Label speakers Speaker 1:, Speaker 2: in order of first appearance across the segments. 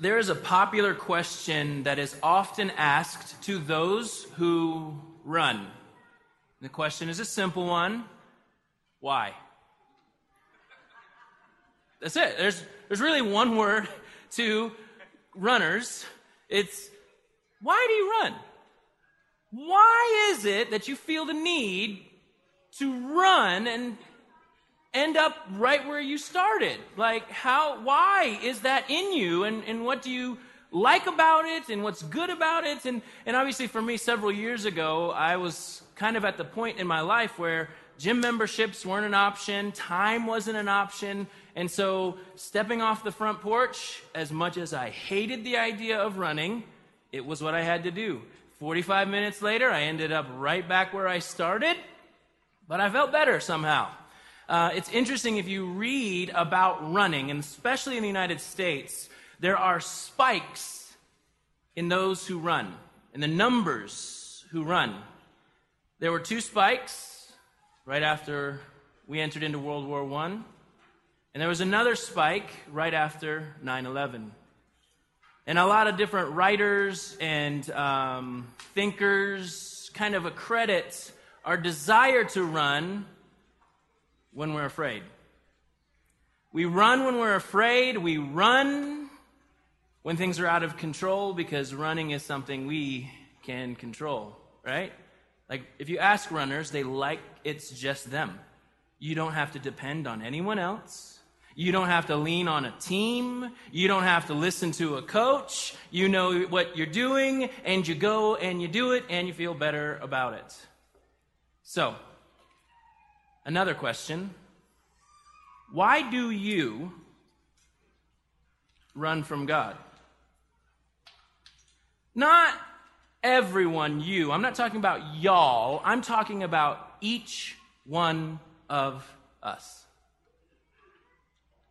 Speaker 1: there is a popular question that is often asked to those who run. The question is a simple one why? That's it. There's, there's really one word to runners. It's why do you run? Why is it that you feel the need to run and end up right where you started? Like, how, why is that in you? And, and what do you like about it? And what's good about it? And, and obviously, for me, several years ago, I was kind of at the point in my life where gym memberships weren't an option, time wasn't an option. And so, stepping off the front porch, as much as I hated the idea of running, it was what I had to do. 45 minutes later, I ended up right back where I started, but I felt better somehow. Uh, it's interesting if you read about running, and especially in the United States, there are spikes in those who run, in the numbers who run. There were two spikes right after we entered into World War I, and there was another spike right after 9 11. And a lot of different writers and um, thinkers kind of accredit our desire to run when we're afraid. We run when we're afraid. We run when things are out of control because running is something we can control, right? Like if you ask runners, they like it's just them. You don't have to depend on anyone else. You don't have to lean on a team. You don't have to listen to a coach. You know what you're doing, and you go and you do it, and you feel better about it. So, Another question Why do you run from God? Not everyone, you. I'm not talking about y'all. I'm talking about each one of us.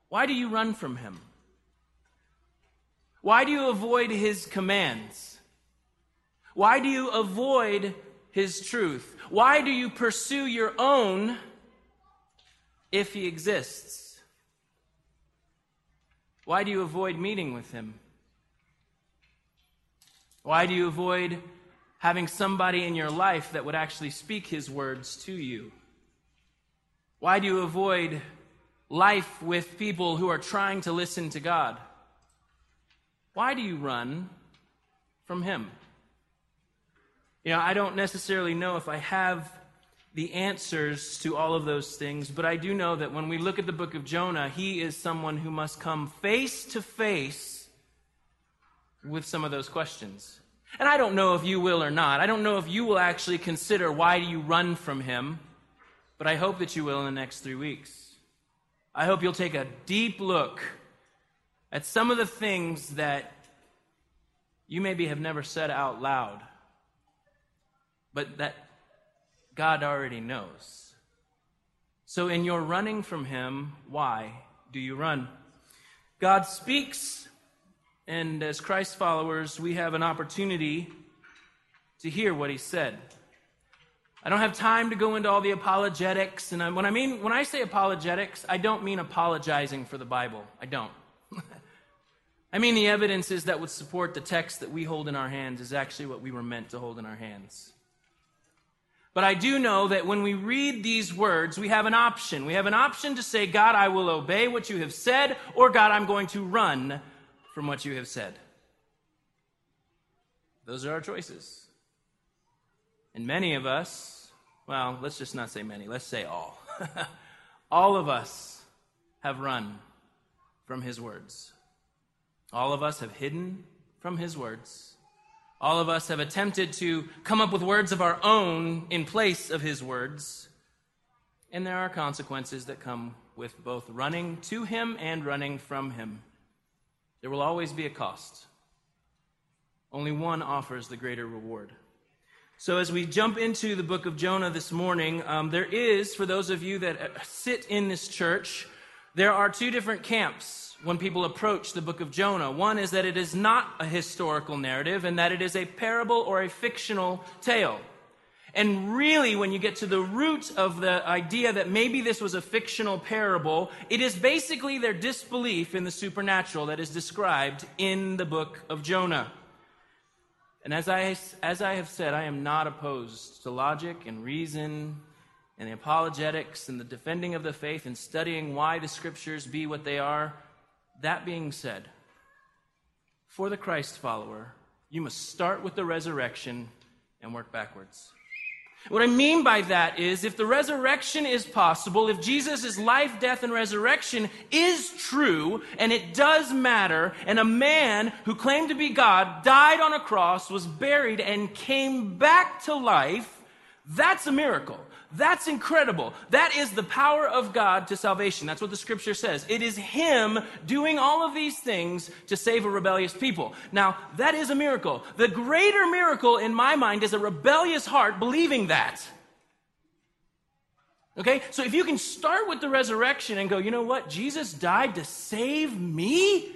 Speaker 1: Why do you run from Him? Why do you avoid His commands? Why do you avoid His truth? Why do you pursue your own if he exists? Why do you avoid meeting with him? Why do you avoid having somebody in your life that would actually speak his words to you? Why do you avoid life with people who are trying to listen to God? Why do you run from him? You know, I don't necessarily know if I have the answers to all of those things, but I do know that when we look at the book of Jonah, he is someone who must come face to face with some of those questions. And I don't know if you will or not. I don't know if you will actually consider why do you run from him, but I hope that you will in the next three weeks. I hope you'll take a deep look at some of the things that you maybe have never said out loud, but that God already knows. So, in your running from Him, why do you run? God speaks, and as Christ followers, we have an opportunity to hear what He said. I don't have time to go into all the apologetics, and I, when I mean when I say apologetics, I don't mean apologizing for the Bible. I don't. I mean the evidences that would support the text that we hold in our hands is actually what we were meant to hold in our hands. But I do know that when we read these words, we have an option. We have an option to say, God, I will obey what you have said, or God, I'm going to run from what you have said. Those are our choices. And many of us, well, let's just not say many, let's say all. all of us have run from his words. All of us have hidden from his words. All of us have attempted to come up with words of our own in place of his words. And there are consequences that come with both running to him and running from him. There will always be a cost. Only one offers the greater reward. So, as we jump into the book of Jonah this morning, um, there is, for those of you that uh, sit in this church, there are two different camps when people approach the book of Jonah. One is that it is not a historical narrative and that it is a parable or a fictional tale. And really, when you get to the root of the idea that maybe this was a fictional parable, it is basically their disbelief in the supernatural that is described in the book of Jonah. And as I, as I have said, I am not opposed to logic and reason and the apologetics and the defending of the faith and studying why the scriptures be what they are. That being said, for the Christ follower, you must start with the resurrection and work backwards. What I mean by that is if the resurrection is possible, if Jesus' life, death, and resurrection is true, and it does matter, and a man who claimed to be God died on a cross, was buried, and came back to life, that's a miracle. That's incredible. That is the power of God to salvation. That's what the scripture says. It is Him doing all of these things to save a rebellious people. Now, that is a miracle. The greater miracle in my mind is a rebellious heart believing that. Okay? So if you can start with the resurrection and go, you know what? Jesus died to save me?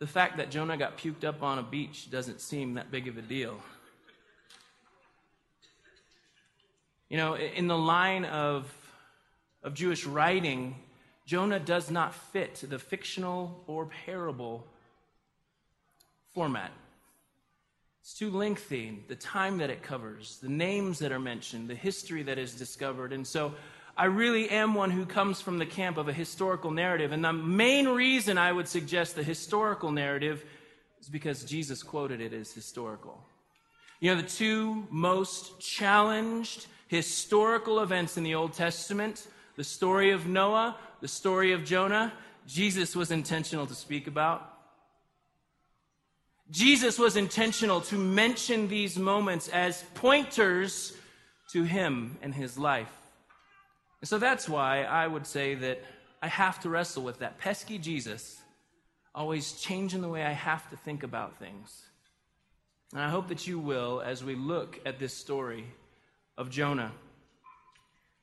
Speaker 1: The fact that Jonah got puked up on a beach doesn't seem that big of a deal. You know, in the line of, of Jewish writing, Jonah does not fit the fictional or parable format. It's too lengthy, the time that it covers, the names that are mentioned, the history that is discovered. And so I really am one who comes from the camp of a historical narrative. And the main reason I would suggest the historical narrative is because Jesus quoted it as historical. You know, the two most challenged historical events in the Old Testament, the story of Noah, the story of Jonah, Jesus was intentional to speak about. Jesus was intentional to mention these moments as pointers to him and his life. And so that's why I would say that I have to wrestle with that pesky Jesus, always changing the way I have to think about things. And I hope that you will as we look at this story of Jonah.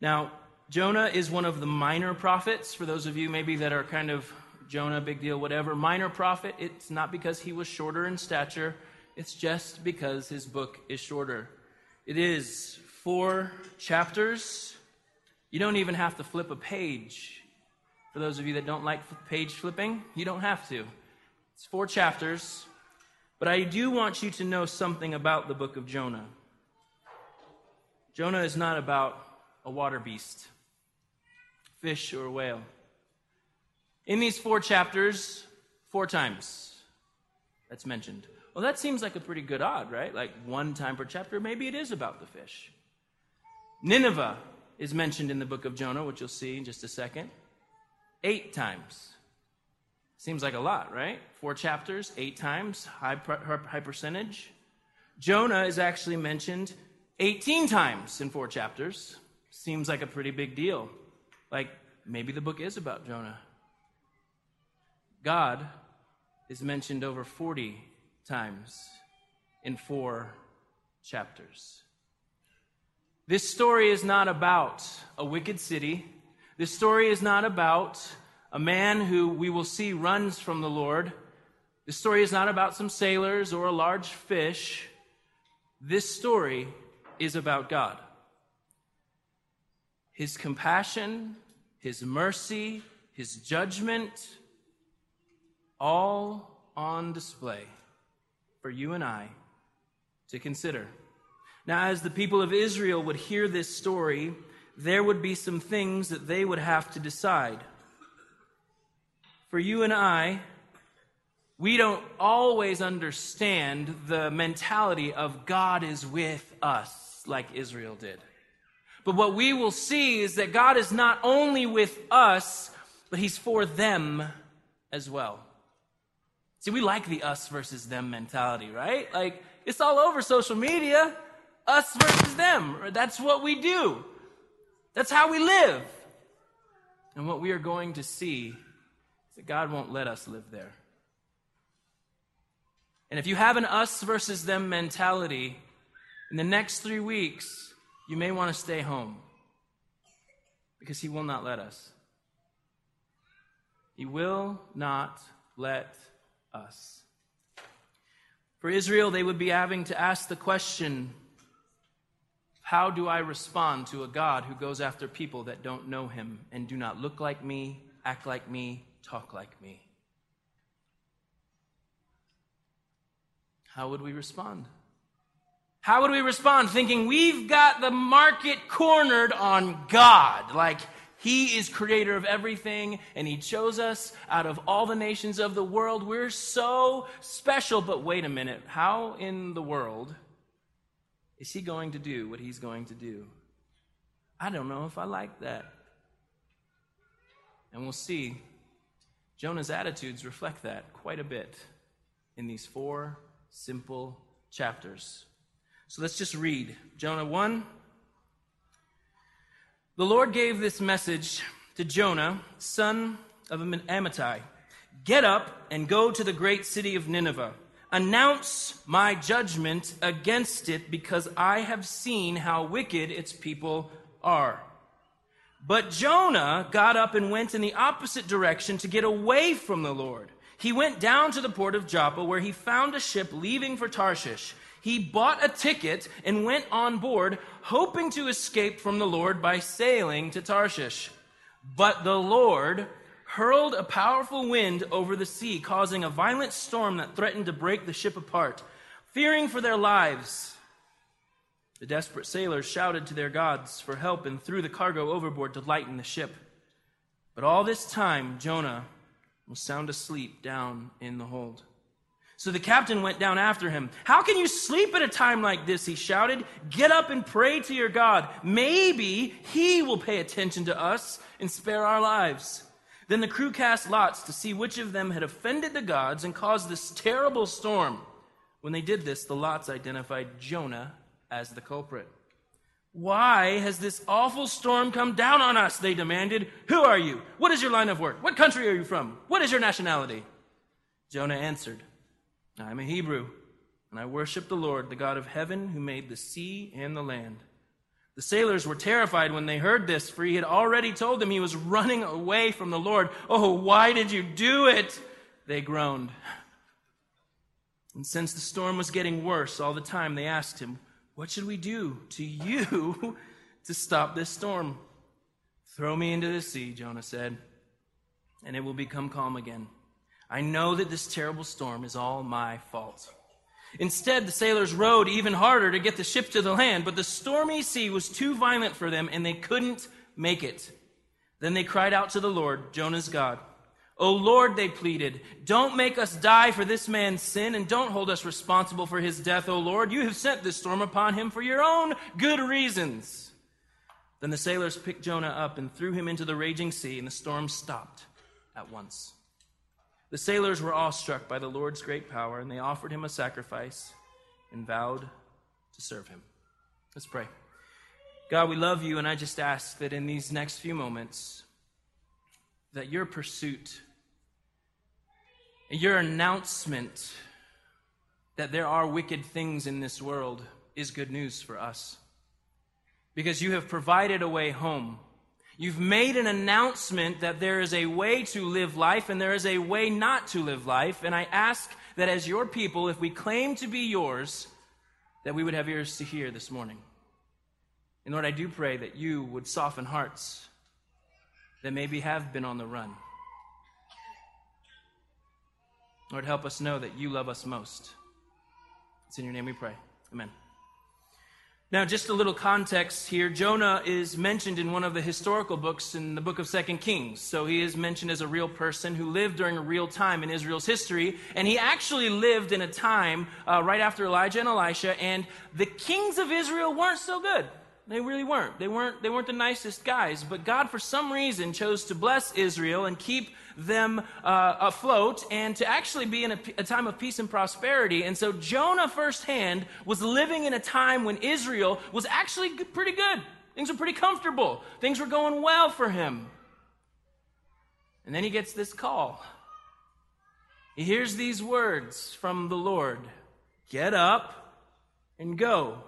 Speaker 1: Now, Jonah is one of the minor prophets. For those of you maybe that are kind of Jonah, big deal, whatever. Minor prophet, it's not because he was shorter in stature, it's just because his book is shorter. It is four chapters. You don't even have to flip a page. For those of you that don't like page flipping, you don't have to. It's four chapters. But I do want you to know something about the book of Jonah. Jonah is not about a water beast, fish or whale. In these four chapters, four times that's mentioned. Well, that seems like a pretty good odd, right? Like one time per chapter, maybe it is about the fish. Nineveh is mentioned in the book of Jonah, which you'll see in just a second. Eight times. Seems like a lot, right? Four chapters, eight times, high, high percentage. Jonah is actually mentioned 18 times in four chapters. Seems like a pretty big deal. Like, maybe the book is about Jonah. God is mentioned over 40 times in four chapters. This story is not about a wicked city. This story is not about a man who we will see runs from the Lord. This story is not about some sailors or a large fish. This story is about God. His compassion, His mercy, His judgment, all on display for you and I to consider. Now, as the people of Israel would hear this story, there would be some things that they would have to decide. For you and I, we don't always understand the mentality of God is with us like Israel did. But what we will see is that God is not only with us, but He's for them as well. See, we like the us versus them mentality, right? Like, it's all over social media. Us versus them. That's what we do. That's how we live. And what we are going to see is that God won't let us live there. And if you have an us versus them mentality, in the next three weeks, you may want to stay home because He will not let us. He will not let us. For Israel, they would be having to ask the question How do I respond to a God who goes after people that don't know him and do not look like me, act like me, talk like me? How would we respond? How would we respond thinking we've got the market cornered on God? Like, he is creator of everything, and He chose us out of all the nations of the world. We're so special. But wait a minute. How in the world is He going to do what He's going to do? I don't know if I like that. And we'll see. Jonah's attitudes reflect that quite a bit in these four simple chapters. So let's just read Jonah 1 the Lord gave this message to Jonah, son of Amittai Get up and go to the great city of Nineveh. Announce my judgment against it because I have seen how wicked its people are. But Jonah got up and went in the opposite direction to get away from the Lord. He went down to the port of Joppa where he found a ship leaving for Tarshish he bought a ticket and went on board, hoping to escape from the Lord by sailing to Tarshish. But the Lord hurled a powerful wind over the sea, causing a violent storm that threatened to break the ship apart. Fearing for their lives, the desperate sailors shouted to their gods for help and threw the cargo overboard to lighten the ship. But all this time, Jonah was sound asleep down in the hold. So the captain went down after him. How can you sleep at a time like this? He shouted. Get up and pray to your God. Maybe he will pay attention to us and spare our lives. Then the crew cast lots to see which of them had offended the gods and caused this terrible storm. When they did this, the lots identified Jonah as the culprit. Why has this awful storm come down on us? They demanded. Who are you? What is your line of work? What country are you from? What is your nationality? Jonah answered. I'm a Hebrew, and I worship the Lord, the God of heaven, who made the sea and the land. The sailors were terrified when they heard this, for he had already told them he was running away from the Lord. Oh, why did you do it? They groaned. And since the storm was getting worse all the time, they asked him, What should we do to you to stop this storm? Throw me into the sea, Jonah said, and it will become calm again. I know that this terrible storm is all my fault. Instead, the sailors rowed even harder to get the ship to the land, but the stormy sea was too violent for them and they couldn't make it. Then they cried out to the Lord, Jonah's God. O Lord, they pleaded, don't make us die for this man's sin and don't hold us responsible for his death, O Lord. You have sent this storm upon him for your own good reasons. Then the sailors picked Jonah up and threw him into the raging sea, and the storm stopped at once. The sailors were awestruck by the Lord's great power, and they offered him a sacrifice and vowed to serve him. Let's pray. God, we love you, and I just ask that in these next few moments, that your pursuit, and your announcement that there are wicked things in this world is good news for us. Because you have provided a way home You've made an announcement that there is a way to live life and there is a way not to live life. And I ask that as your people, if we claim to be yours, that we would have ears to hear this morning. And Lord, I do pray that you would soften hearts that maybe have been on the run. Lord, help us know that you love us most. It's in your name we pray. Amen. Now, just a little context here. Jonah is mentioned in one of the historical books in the book of Second Kings. So he is mentioned as a real person who lived during a real time in Israel's history. And he actually lived in a time uh, right after Elijah and Elisha. And the kings of Israel weren't so good. They really weren't. They weren't, they weren't the nicest guys. But God, for some reason, chose to bless Israel and keep them uh, afloat and to actually be in a, a time of peace and prosperity. And so Jonah firsthand was living in a time when Israel was actually pretty good. Things were pretty comfortable. Things were going well for him. And then he gets this call. He hears these words from the Lord Get up and go.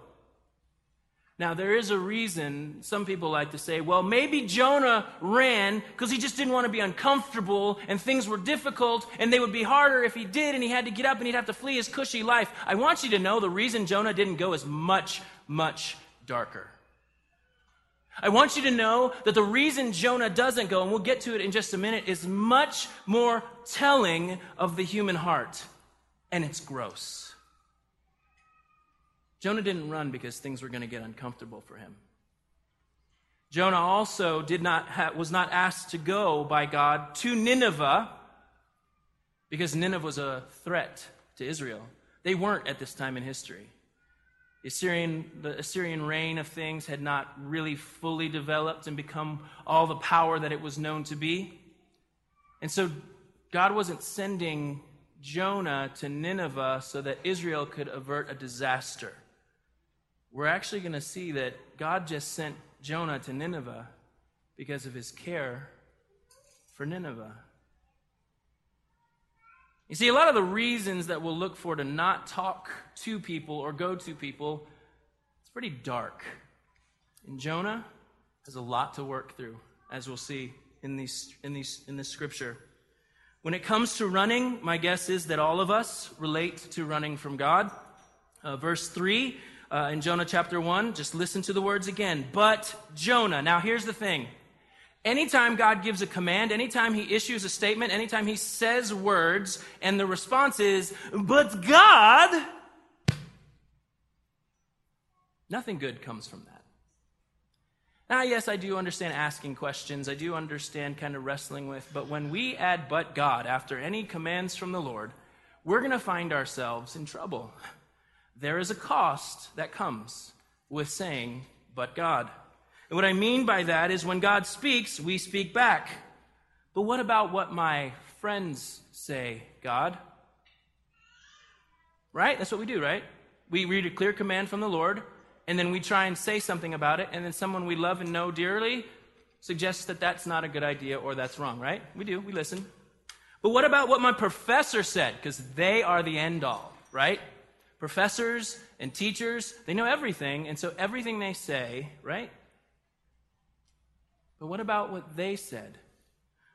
Speaker 1: Now, there is a reason some people like to say, well, maybe Jonah ran because he just didn't want to be uncomfortable and things were difficult and they would be harder if he did and he had to get up and he'd have to flee his cushy life. I want you to know the reason Jonah didn't go is much, much darker. I want you to know that the reason Jonah doesn't go, and we'll get to it in just a minute, is much more telling of the human heart. And it's gross. Jonah didn't run because things were going to get uncomfortable for him. Jonah also did not ha- was not asked to go by God to Nineveh because Nineveh was a threat to Israel. They weren't at this time in history. The Assyrian, the Assyrian reign of things had not really fully developed and become all the power that it was known to be. And so God wasn't sending Jonah to Nineveh so that Israel could avert a disaster. We're actually going to see that God just sent Jonah to Nineveh because of his care for Nineveh. You see, a lot of the reasons that we'll look for to not talk to people or go to people, it's pretty dark. And Jonah has a lot to work through, as we'll see in, these, in, these, in this scripture. When it comes to running, my guess is that all of us relate to running from God. Uh, verse 3 uh, in Jonah chapter 1, just listen to the words again. But Jonah. Now, here's the thing Anytime God gives a command, anytime He issues a statement, anytime He says words, and the response is, but God, nothing good comes from that. Now, yes, I do understand asking questions. I do understand kind of wrestling with, but when we add but God after any commands from the Lord, we're going to find ourselves in trouble. There is a cost that comes with saying, but God. And what I mean by that is when God speaks, we speak back. But what about what my friends say, God? Right? That's what we do, right? We read a clear command from the Lord, and then we try and say something about it, and then someone we love and know dearly suggests that that's not a good idea or that's wrong, right? We do, we listen. But what about what my professor said? Because they are the end all, right? Professors and teachers, they know everything, and so everything they say, right? But what about what they said?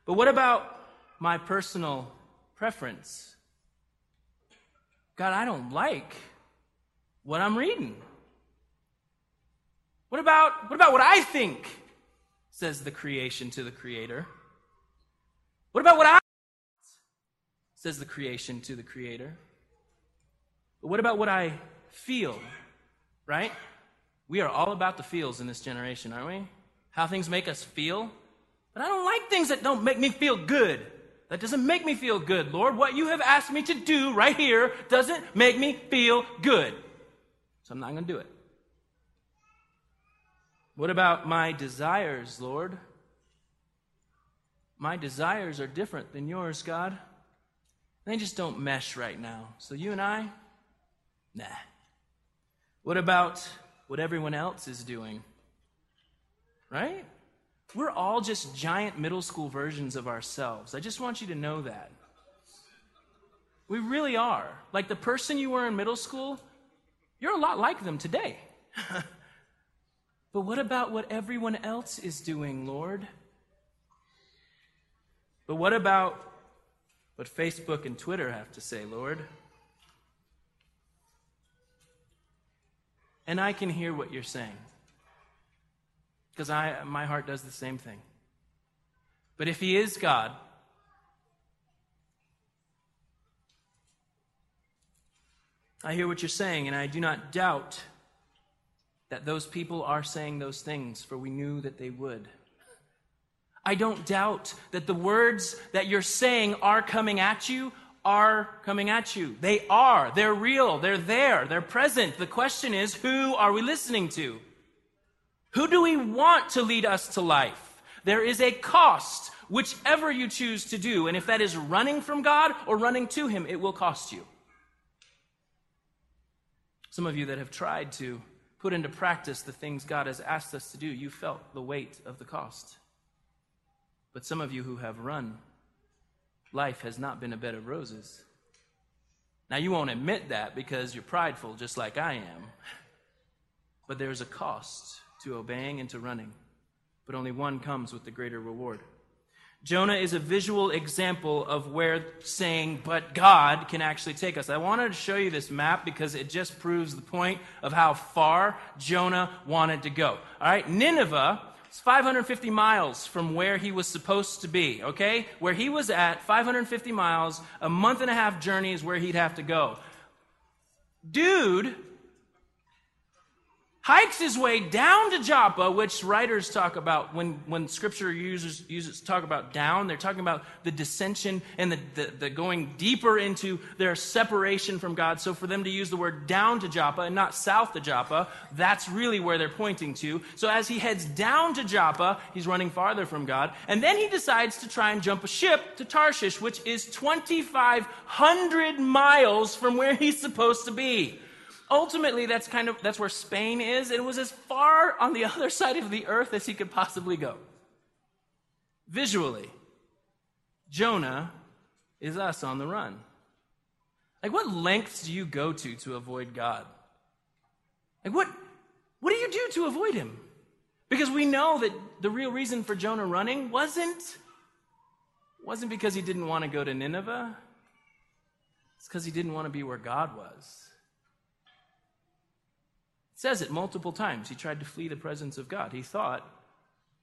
Speaker 1: But what about my personal preference? God, I don't like what I'm reading. What about what about what I think? says the creation to the creator. What about what I says the creation to the creator? But what about what I feel? Right? We are all about the feels in this generation, aren't we? how things make us feel. But I don't like things that don't make me feel good. That doesn't make me feel good, Lord. What you have asked me to do right here doesn't make me feel good. So I'm not going to do it. What about my desires, Lord? My desires are different than yours, God. They just don't mesh right now. So you and I, nah. What about what everyone else is doing? right? We're all just giant middle school versions of ourselves. I just want you to know that. We really are. Like the person you were in middle school, you're a lot like them today. but what about what everyone else is doing, Lord? But what about what Facebook and Twitter have to say, Lord? And I can hear what you're saying because I, my heart does the same thing. But if He is God, I hear what you're saying, and I do not doubt that those people are saying those things, for we knew that they would. I don't doubt that the words that you're saying are coming at you are coming at you. They are. They're real. They're there. They're present. The question is, who are we listening to? Who do we want to lead us to life? There is a cost, whichever you choose to do. And if that is running from God or running to Him, it will cost you. Some of you that have tried to put into practice the things God has asked us to do, you felt the weight of the cost. But some of you who have run, life has not been a bed of roses. Now, you won't admit that because you're prideful, just like I am. But there's a cost to obeying and to running, but only one comes with the greater reward. Jonah is a visual example of where saying, but God can actually take us. I wanted to show you this map because it just proves the point of how far Jonah wanted to go. All right, Nineveh is 550 miles from where he was supposed to be, okay? Where he was at, 550 miles, a month and a half journey is where he'd have to go. Dude hikes his way down to Joppa, which writers talk about when, when scripture uses, uses talk about down, they're talking about the dissension and the, the, the, going deeper into their separation from God. So for them to use the word down to Joppa and not south to Joppa, that's really where they're pointing to. So as he heads down to Joppa, he's running farther from God. And then he decides to try and jump a ship to Tarshish, which is 2,500 miles from where he's supposed to be ultimately that's kind of that's where spain is. It was as far on the other side of the earth as he could possibly go. Visually jonah is us on the run. Like what lengths do you go to to avoid god? Like what what do you do to avoid him? Because we know that the real reason for jonah running wasn't wasn't because he didn't want to go to nineveh. It's because he didn't want to be where god was says it multiple times. He tried to flee the presence of God. He thought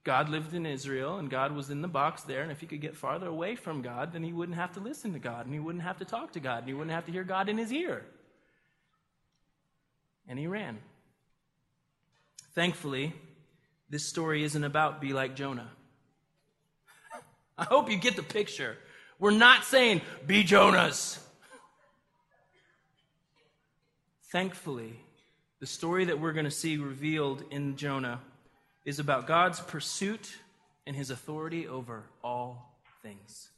Speaker 1: God lived in Israel and God was in the box there, and if he could get farther away from God, then he wouldn't have to listen to God, and he wouldn't have to talk to God, and he wouldn't have to hear God in his ear. And he ran. Thankfully, this story isn't about be like Jonah. I hope you get the picture. We're not saying be Jonahs. Thankfully, the story that we're going to see revealed in Jonah is about God's pursuit and his authority over all things.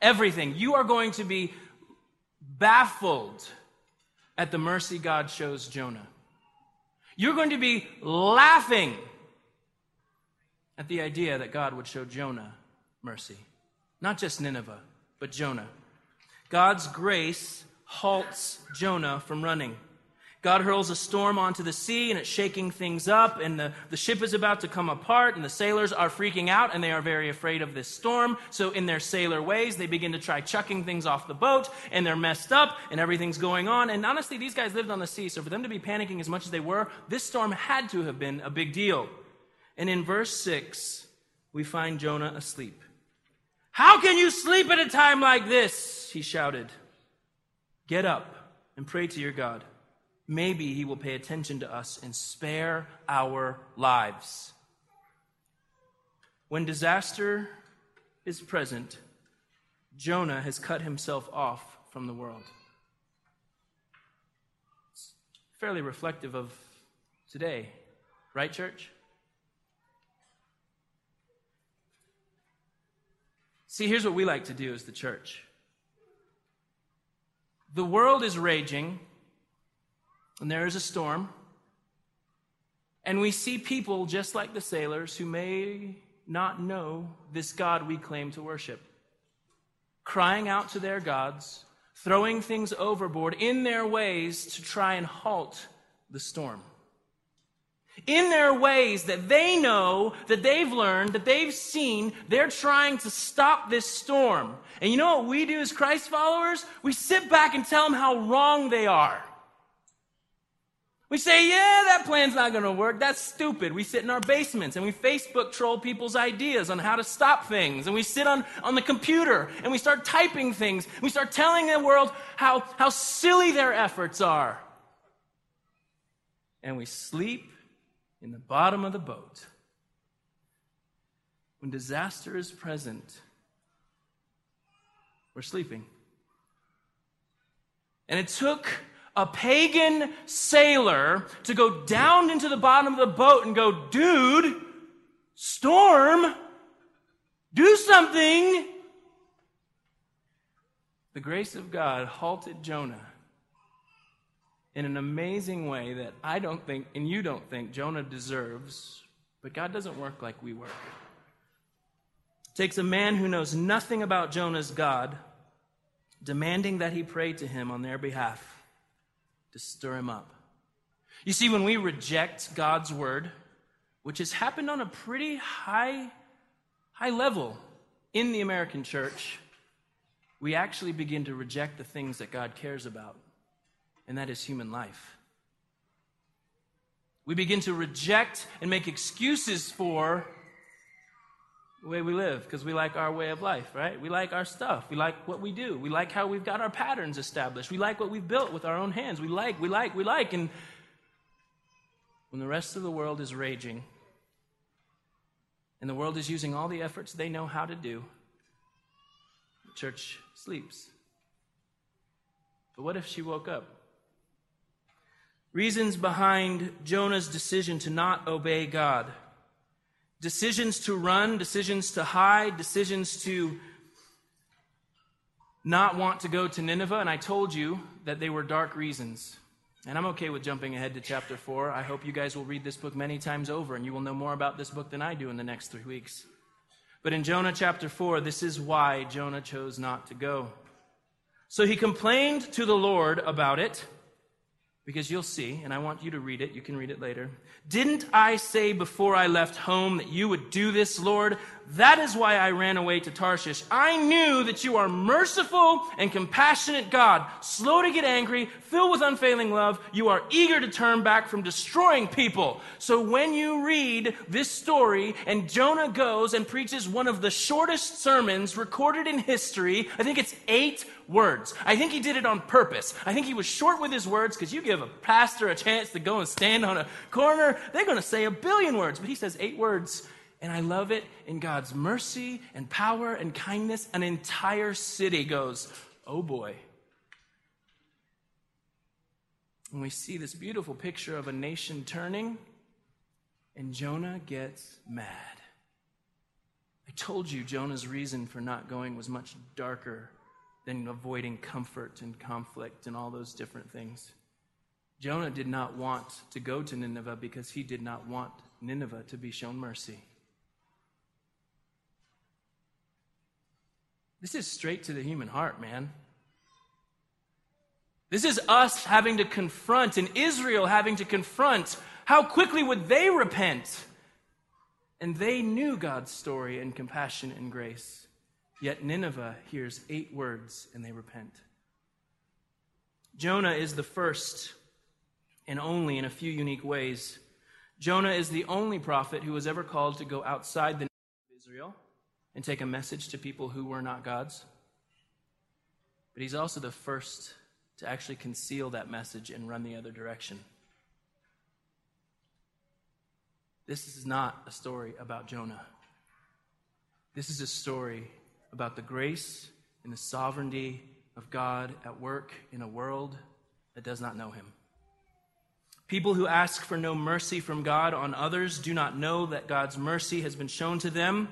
Speaker 1: Everything. You are going to be baffled at the mercy God shows Jonah. You're going to be laughing at the idea that God would show Jonah mercy. Not just Nineveh, but Jonah. God's grace halts Jonah from running. God hurls a storm onto the sea and it's shaking things up, and the, the ship is about to come apart, and the sailors are freaking out and they are very afraid of this storm. So, in their sailor ways, they begin to try chucking things off the boat, and they're messed up, and everything's going on. And honestly, these guys lived on the sea, so for them to be panicking as much as they were, this storm had to have been a big deal. And in verse 6, we find Jonah asleep. How can you sleep at a time like this? He shouted. Get up and pray to your God maybe he will pay attention to us and spare our lives. When disaster is present, Jonah has cut himself off from the world. It's fairly reflective of today, right, church? See, here's what we like to do as the church. The world is raging and there is a storm. And we see people just like the sailors who may not know this God we claim to worship, crying out to their gods, throwing things overboard in their ways to try and halt the storm. In their ways that they know, that they've learned, that they've seen, they're trying to stop this storm. And you know what we do as Christ followers? We sit back and tell them how wrong they are. We say, yeah, that plan's not going to work. That's stupid. We sit in our basements and we Facebook troll people's ideas on how to stop things. And we sit on, on the computer and we start typing things. We start telling the world how, how silly their efforts are. And we sleep in the bottom of the boat. When disaster is present, we're sleeping. And it took a pagan sailor to go down into the bottom of the boat and go, dude, storm, do something. The grace of God halted Jonah in an amazing way that I don't think, and you don't think, Jonah deserves, but God doesn't work like we work. It takes a man who knows nothing about Jonah's God, demanding that he pray to him on their behalf to stir him up. You see, when we reject God's word, which has happened on a pretty high, high level in the American church, we actually begin to reject the things that God cares about, and that is human life. We begin to reject and make excuses for the way we live because we like our way of life, right? We like our stuff. We like what we do. We like how we've got our patterns established. We like what we've built with our own hands. We like, we like, we like. And when the rest of the world is raging and the world is using all the efforts they know how to do, the church sleeps. But what if she woke up? Reasons behind Jonah's decision to not obey God. Decisions to run, decisions to hide, decisions to not want to go to Nineveh. And I told you that they were dark reasons. And I'm okay with jumping ahead to chapter 4. I hope you guys will read this book many times over and you will know more about this book than I do in the next three weeks. But in Jonah chapter 4, this is why Jonah chose not to go. So he complained to the Lord about it because you'll see, and I want you to read it. You can read it later. Didn't I say before I left home that you would do this, Lord? That is why I ran away to Tarshish. I knew that you are merciful and compassionate God, slow to get angry, filled with unfailing love. You are eager to turn back from destroying people. So when you read this story and Jonah goes and preaches one of the shortest sermons recorded in history, I think it's eight words. I think he did it on purpose. I think he was short with his words because you give a pastor a chance to go and stand on a corner, they're going to say a billion words, but he says eight words. And I love it in God's mercy and power and kindness. An entire city goes, oh boy. And we see this beautiful picture of a nation turning, and Jonah gets mad. I told you Jonah's reason for not going was much darker than avoiding comfort and conflict and all those different things. Jonah did not want to go to Nineveh because he did not want Nineveh to be shown mercy. This is straight to the human heart, man. This is us having to confront, and Israel having to confront how quickly would they repent? And they knew God's story and compassion and grace. Yet Nineveh hears eight words and they repent. Jonah is the first and only in a few unique ways. Jonah is the only prophet who was ever called to go outside the nation of Israel and take a message to people who were not God's. But he's also the first to actually conceal that message and run the other direction. This is not a story about Jonah. This is a story about the grace and the sovereignty of God at work in a world that does not know him. People who ask for no mercy from God on others do not know that God's mercy has been shown to them,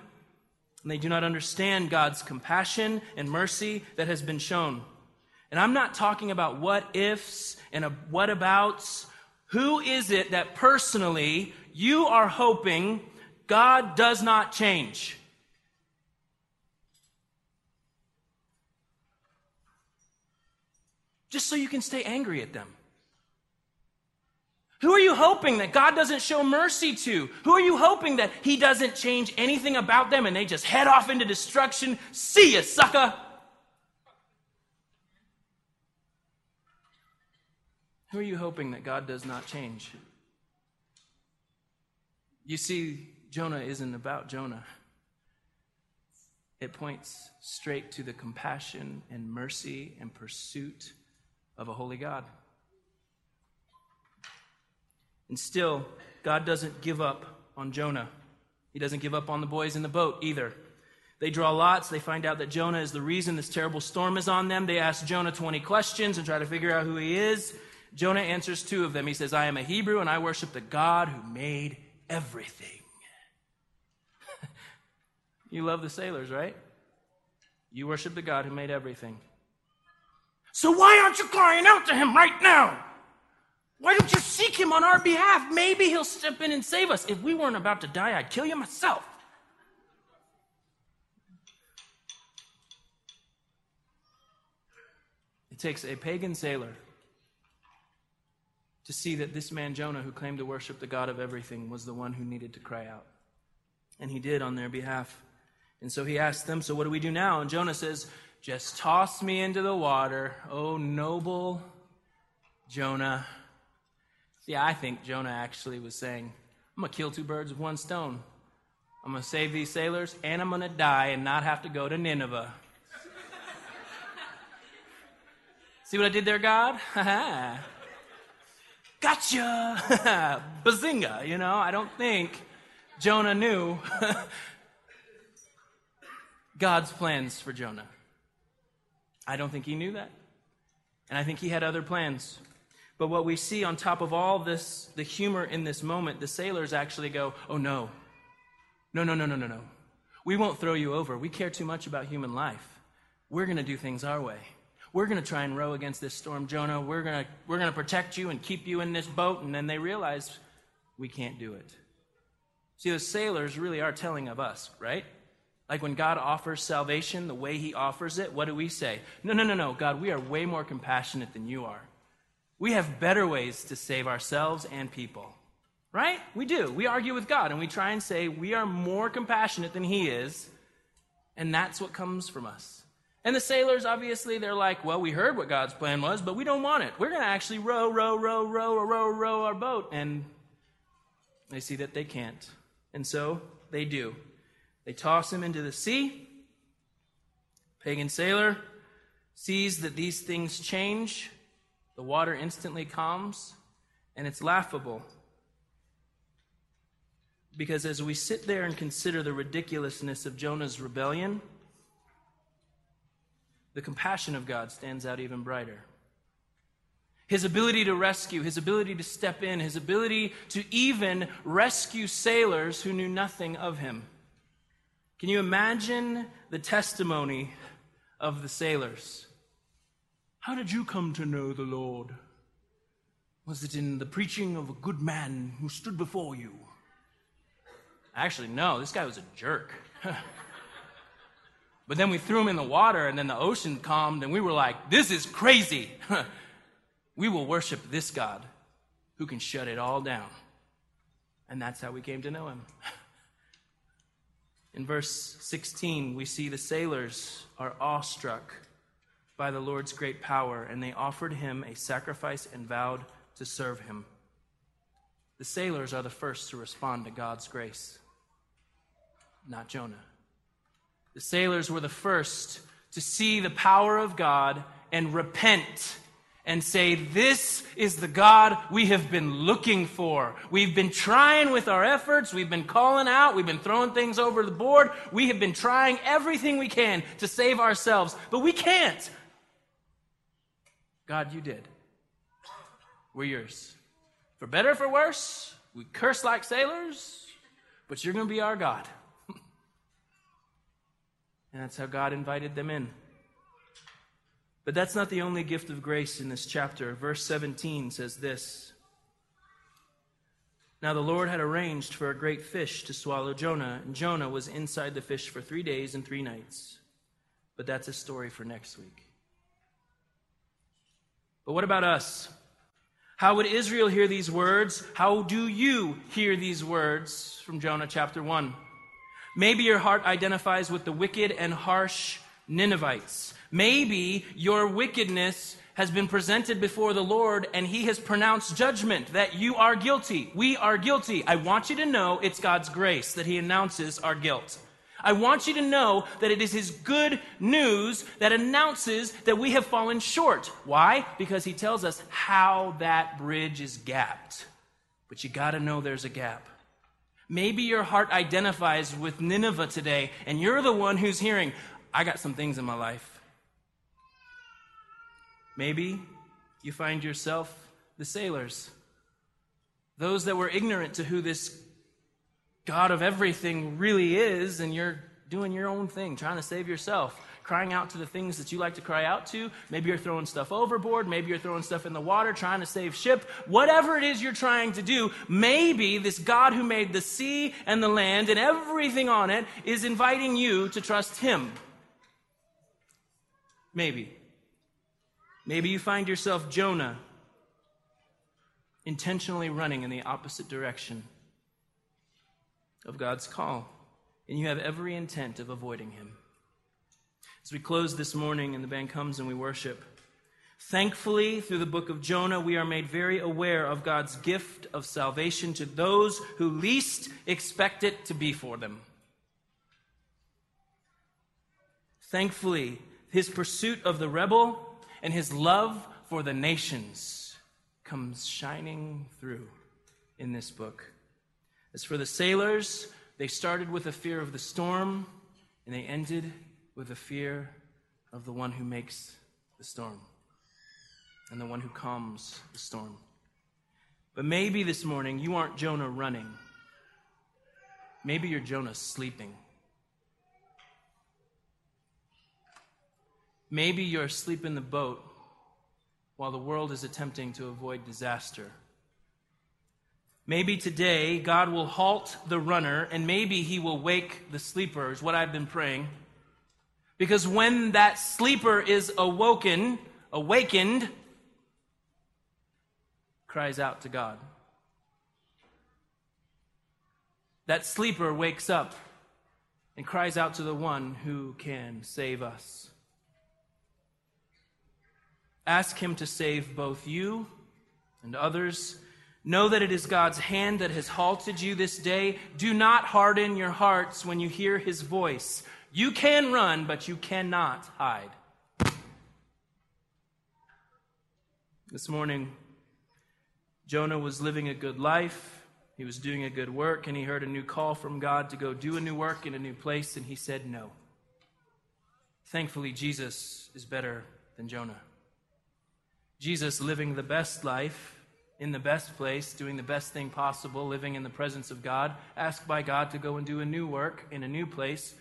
Speaker 1: and they do not understand God's compassion and mercy that has been shown. And I'm not talking about what ifs and what abouts. Who is it that personally you are hoping God does not change? Just so you can stay angry at them? Who are you hoping that God doesn't show mercy to? Who are you hoping that He doesn't change anything about them and they just head off into destruction? See ya, sucker! Who are you hoping that God does not change? You see, Jonah isn't about Jonah. It points straight to the compassion and mercy and pursuit of a holy God. And still, God doesn't give up on Jonah. He doesn't give up on the boys in the boat either. They draw lots. They find out that Jonah is the reason this terrible storm is on them. They ask Jonah 20 questions and try to figure out who he is. Jonah answers two of them. He says, I am a Hebrew and I worship the God who made everything. you love the sailors, right? You worship the God who made everything. So why aren't you crying out to him right now? Why don't you seek him on our behalf? Maybe he'll step in and save us. If we weren't about to die, I'd kill you myself. It takes a pagan sailor to see that this man Jonah, who claimed to worship the God of everything, was the one who needed to cry out. And he did on their behalf. And so he asked them, So what do we do now? And Jonah says, Just toss me into the water, O noble Jonah. See, I think Jonah actually was saying, I'm going to kill two birds with one stone. I'm going to save these sailors, and I'm going to die and not have to go to Nineveh. See what I did there, God? gotcha! Bazinga, you know, I don't think Jonah knew God's plans for Jonah. I don't think he knew that. And I think he had other plans. But what we see on top of all this, the humor in this moment, the sailors actually go, Oh no. No, no, no, no, no, no. We won't throw you over. We care too much about human life. We're going to do things our way. We're going to try and row against this storm, Jonah. We're going to, we're going to protect you and keep you in this boat. And then they realize we can't do it. See, the sailors really are telling of us, right? Like when God offers salvation, the way he offers it, what do we say? No, no, no, no, God, we are way more compassionate than you are. We have better ways to save ourselves and people. Right? We do. We argue with God and we try and say we are more compassionate than he is, and that's what comes from us. And the sailors, obviously, they're like, well, we heard what God's plan was, but we don't want it. We're going to actually row, row, row, row, row, row our boat. And they see that they can't. And so they do. They toss him into the sea. Pagan sailor sees that these things change. The water instantly calms, and it's laughable. Because as we sit there and consider the ridiculousness of Jonah's rebellion, the compassion of God stands out even brighter. His ability to rescue, his ability to step in, his ability to even rescue sailors who knew nothing of him. Can you imagine the testimony of the sailors? How did you come to know the Lord? Was it in the preaching of a good man who stood before you? Actually, no, this guy was a jerk. but then we threw him in the water, and then the ocean calmed, and we were like, this is crazy. we will worship this God who can shut it all down. And that's how we came to know him. In verse 16, we see the sailors are awestruck by the Lord's great power, and they offered him a sacrifice and vowed to serve him. The sailors are the first to respond to God's grace, not Jonah. The sailors were the first to see the power of God and repent and say, This is the God we have been looking for. We've been trying with our efforts. We've been calling out. We've been throwing things over the board. We have been trying everything we can to save ourselves, but we can't. God, you did. We're yours. For better for worse, we curse like sailors, but you're going to be our God. and that's how God invited them in. But that's not the only gift of grace in this chapter. Verse 17 says this Now the Lord had arranged for a great fish to swallow Jonah, and Jonah was inside the fish for three days and three nights. But that's a story for next week. But what about us? How would Israel hear these words? How do you hear these words from Jonah chapter 1? Maybe your heart identifies with the wicked and harsh Ninevites. Maybe your wickedness has been presented before the Lord and he has pronounced judgment that you are guilty. We are guilty. I want you to know it's God's grace that he announces our guilt. I want you to know that it is his good news that announces that we have fallen short. Why? Because he tells us how that bridge is gapped. But you got to know there's a gap. Maybe your heart identifies with Nineveh today, and you're the one who's hearing, I got some things in my life Maybe you find yourself the sailors, those that were ignorant to who this God of everything really is, and you're doing your own thing, trying to save yourself, crying out to the things that you like to cry out to. Maybe you're throwing stuff overboard. Maybe you're throwing stuff in the water, trying to save ship. Whatever it is you're trying to do, maybe this God who made the sea and the land and everything on it is inviting you to trust Him. Maybe. Maybe you find yourself Jonah, intentionally running in the opposite direction of God's call. and you have every intent of avoiding him. As we close this morning and the band comes and we worship, thankfully, through the book of Jonah, we are made very aware of God's gift of salvation to those who least expect it to be for them. Thankfully, his pursuit of the rebel and his love for the nations comes shining through in this book. As for the sailors, they started with a fear of the storm, and they ended with a fear of the one who makes the storm and the one who calms the storm. But maybe this morning you aren't Jonah running. Maybe you're Jonah sleeping. Maybe you're asleep in the boat while the world is attempting to avoid disaster. Maybe today God will halt the runner and maybe he will wake the sleeper, is what I've been praying. Because when that sleeper is awoken, awakened, cries out to God. That sleeper wakes up and cries out to the one who can save us. Ask him to save both you and others Know that it is God's hand that has halted you this day. Do not harden your hearts when you hear his voice. You can run, but you cannot hide. This morning, Jonah was living a good life. He was doing a good work, and he heard a new call from God to go do a new work in a new place, and he said no. Thankfully, Jesus is better than Jonah. Jesus, living the best life, in the best place, doing the best thing possible, living in the presence of God, asked by God to go and do a new work in a new place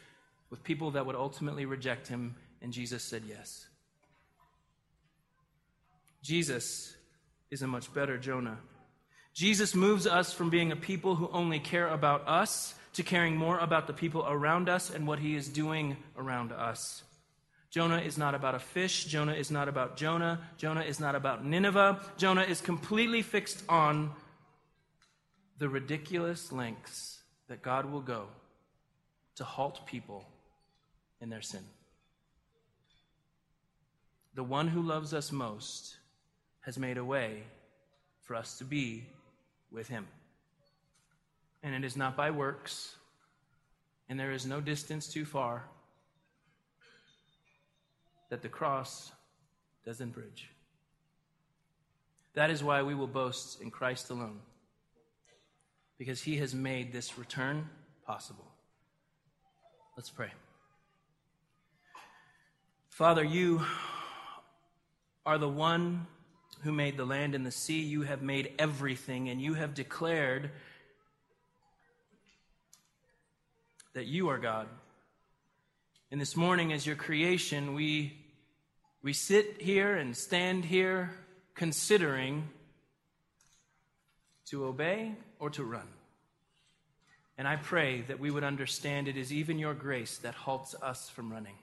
Speaker 1: with people that would ultimately reject him, and Jesus said yes. Jesus is a much better Jonah. Jesus moves us from being a people who only care about us to caring more about the people around us and what he is doing around us. Jonah is not about a fish. Jonah is not about Jonah. Jonah is not about Nineveh. Jonah is completely fixed on the ridiculous lengths that God will go to halt people in their sin. The one who loves us most has made a way for us to be with him. And it is not by works, and there is no distance too far that the cross doesn't bridge. That is why we will boast in Christ alone, because he has made this return possible. Let's pray. Father, you are the one who made the land and the sea. You have made everything, and you have declared that you are God. And this morning, as your creation, we, we sit here and stand here considering to obey or to run. And I pray that we would understand it is even your grace that halts us from running.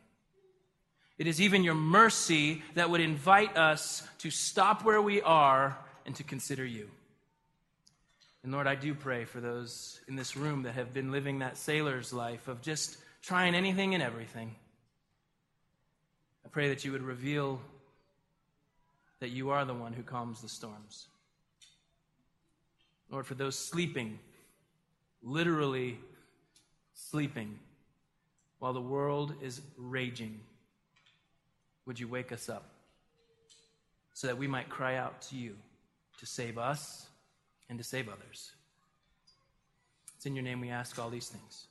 Speaker 1: It is even your mercy that would invite us to stop where we are and to consider you. And Lord, I do pray for those in this room that have been living that sailor's life of just trying anything and everything. Pray that you would reveal that you are the one who calms the storms. Lord, for those sleeping, literally sleeping, while the world is raging, would you wake us up so that we might cry out to you to save us and to save others? It's in your name we ask all these things.